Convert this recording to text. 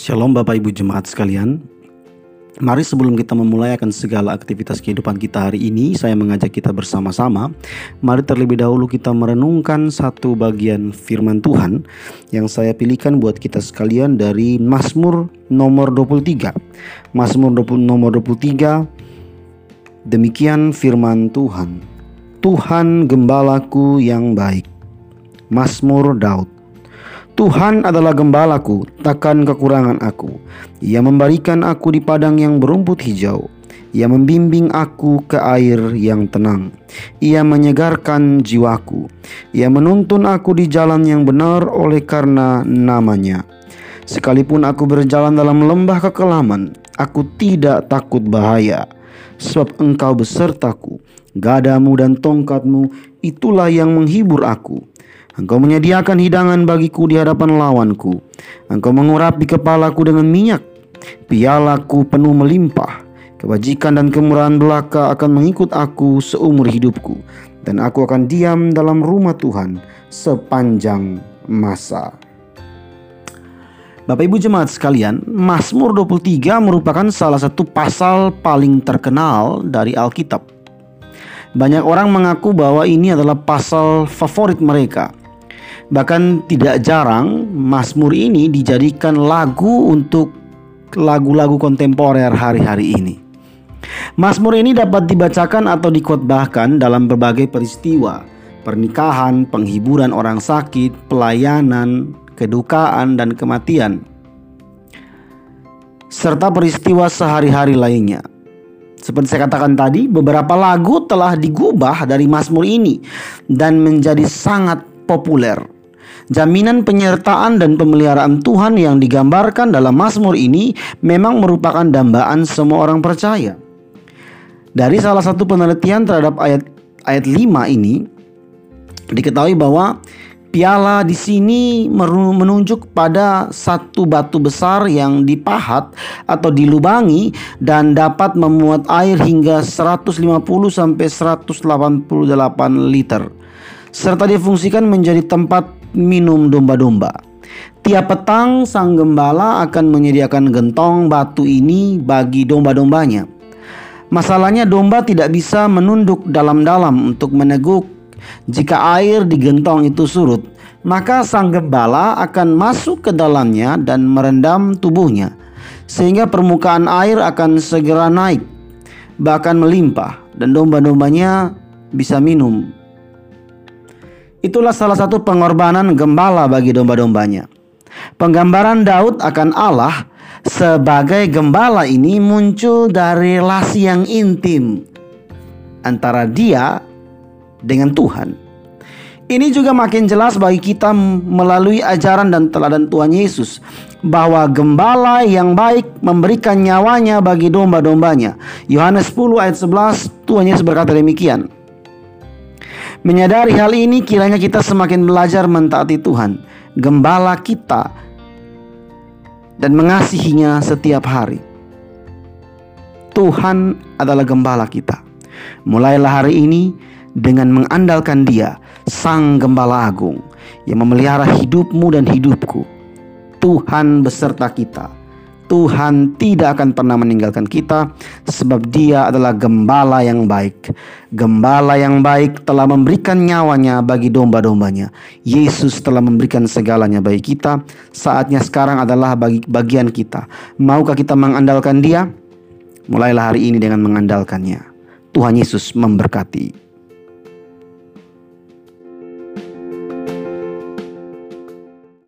Shalom Bapak Ibu Jemaat sekalian. Mari sebelum kita memulai akan segala aktivitas kehidupan kita hari ini Saya mengajak kita bersama-sama. Mari terlebih dahulu kita merenungkan satu bagian firman Tuhan Yang saya pilihkan buat kita sekalian dari Mazmur nomor 23 Mazmur nomor 23 Demikian firman Tuhan. Tuhan gembalaku yang baik. Mazmur Daud Tuhan adalah gembalaku, takkan kekurangan aku. Ia memberikan aku di padang yang berumput hijau. Ia membimbing aku ke air yang tenang. Ia menyegarkan jiwaku. Ia menuntun aku di jalan yang benar oleh karena namanya. Sekalipun aku berjalan dalam lembah kekelaman, aku tidak takut bahaya. Sebab engkau besertaku, gadamu dan tongkatmu, itulah yang menghibur aku. Engkau menyediakan hidangan bagiku di hadapan lawanku. Engkau mengurapi kepalaku dengan minyak. Pialaku penuh melimpah. Kebajikan dan kemurahan belaka akan mengikut aku seumur hidupku. Dan aku akan diam dalam rumah Tuhan sepanjang masa. Bapak Ibu jemaat sekalian, Mazmur 23 merupakan salah satu pasal paling terkenal dari Alkitab. Banyak orang mengaku bahwa ini adalah pasal favorit mereka. Bahkan tidak jarang Mazmur ini dijadikan lagu untuk lagu-lagu kontemporer hari-hari ini. Mazmur ini dapat dibacakan atau dikotbahkan dalam berbagai peristiwa, pernikahan, penghiburan orang sakit, pelayanan, kedukaan dan kematian serta peristiwa sehari-hari lainnya. Seperti saya katakan tadi, beberapa lagu telah digubah dari Mazmur ini dan menjadi sangat populer. Jaminan penyertaan dan pemeliharaan Tuhan yang digambarkan dalam Mazmur ini memang merupakan dambaan semua orang percaya. Dari salah satu penelitian terhadap ayat ayat 5 ini diketahui bahwa piala di sini menunjuk pada satu batu besar yang dipahat atau dilubangi dan dapat memuat air hingga 150 sampai 188 liter serta difungsikan menjadi tempat minum domba-domba. Tiap petang sang gembala akan menyediakan gentong batu ini bagi domba-dombanya. Masalahnya domba tidak bisa menunduk dalam-dalam untuk meneguk. Jika air di gentong itu surut, maka sang gembala akan masuk ke dalamnya dan merendam tubuhnya. Sehingga permukaan air akan segera naik, bahkan melimpah dan domba-dombanya bisa minum Itulah salah satu pengorbanan gembala bagi domba-dombanya. Penggambaran Daud akan Allah sebagai gembala ini muncul dari relasi yang intim antara dia dengan Tuhan. Ini juga makin jelas bagi kita melalui ajaran dan teladan Tuhan Yesus bahwa gembala yang baik memberikan nyawanya bagi domba-dombanya. Yohanes 10 ayat 11 Tuhan Yesus berkata demikian. Menyadari hal ini kiranya kita semakin belajar mentaati Tuhan, gembala kita dan mengasihinya setiap hari. Tuhan adalah gembala kita. Mulailah hari ini dengan mengandalkan Dia, Sang Gembala Agung yang memelihara hidupmu dan hidupku. Tuhan beserta kita Tuhan tidak akan pernah meninggalkan kita sebab dia adalah gembala yang baik. Gembala yang baik telah memberikan nyawanya bagi domba-dombanya. Yesus telah memberikan segalanya bagi kita. Saatnya sekarang adalah bagi bagian kita. Maukah kita mengandalkan dia? Mulailah hari ini dengan mengandalkannya. Tuhan Yesus memberkati.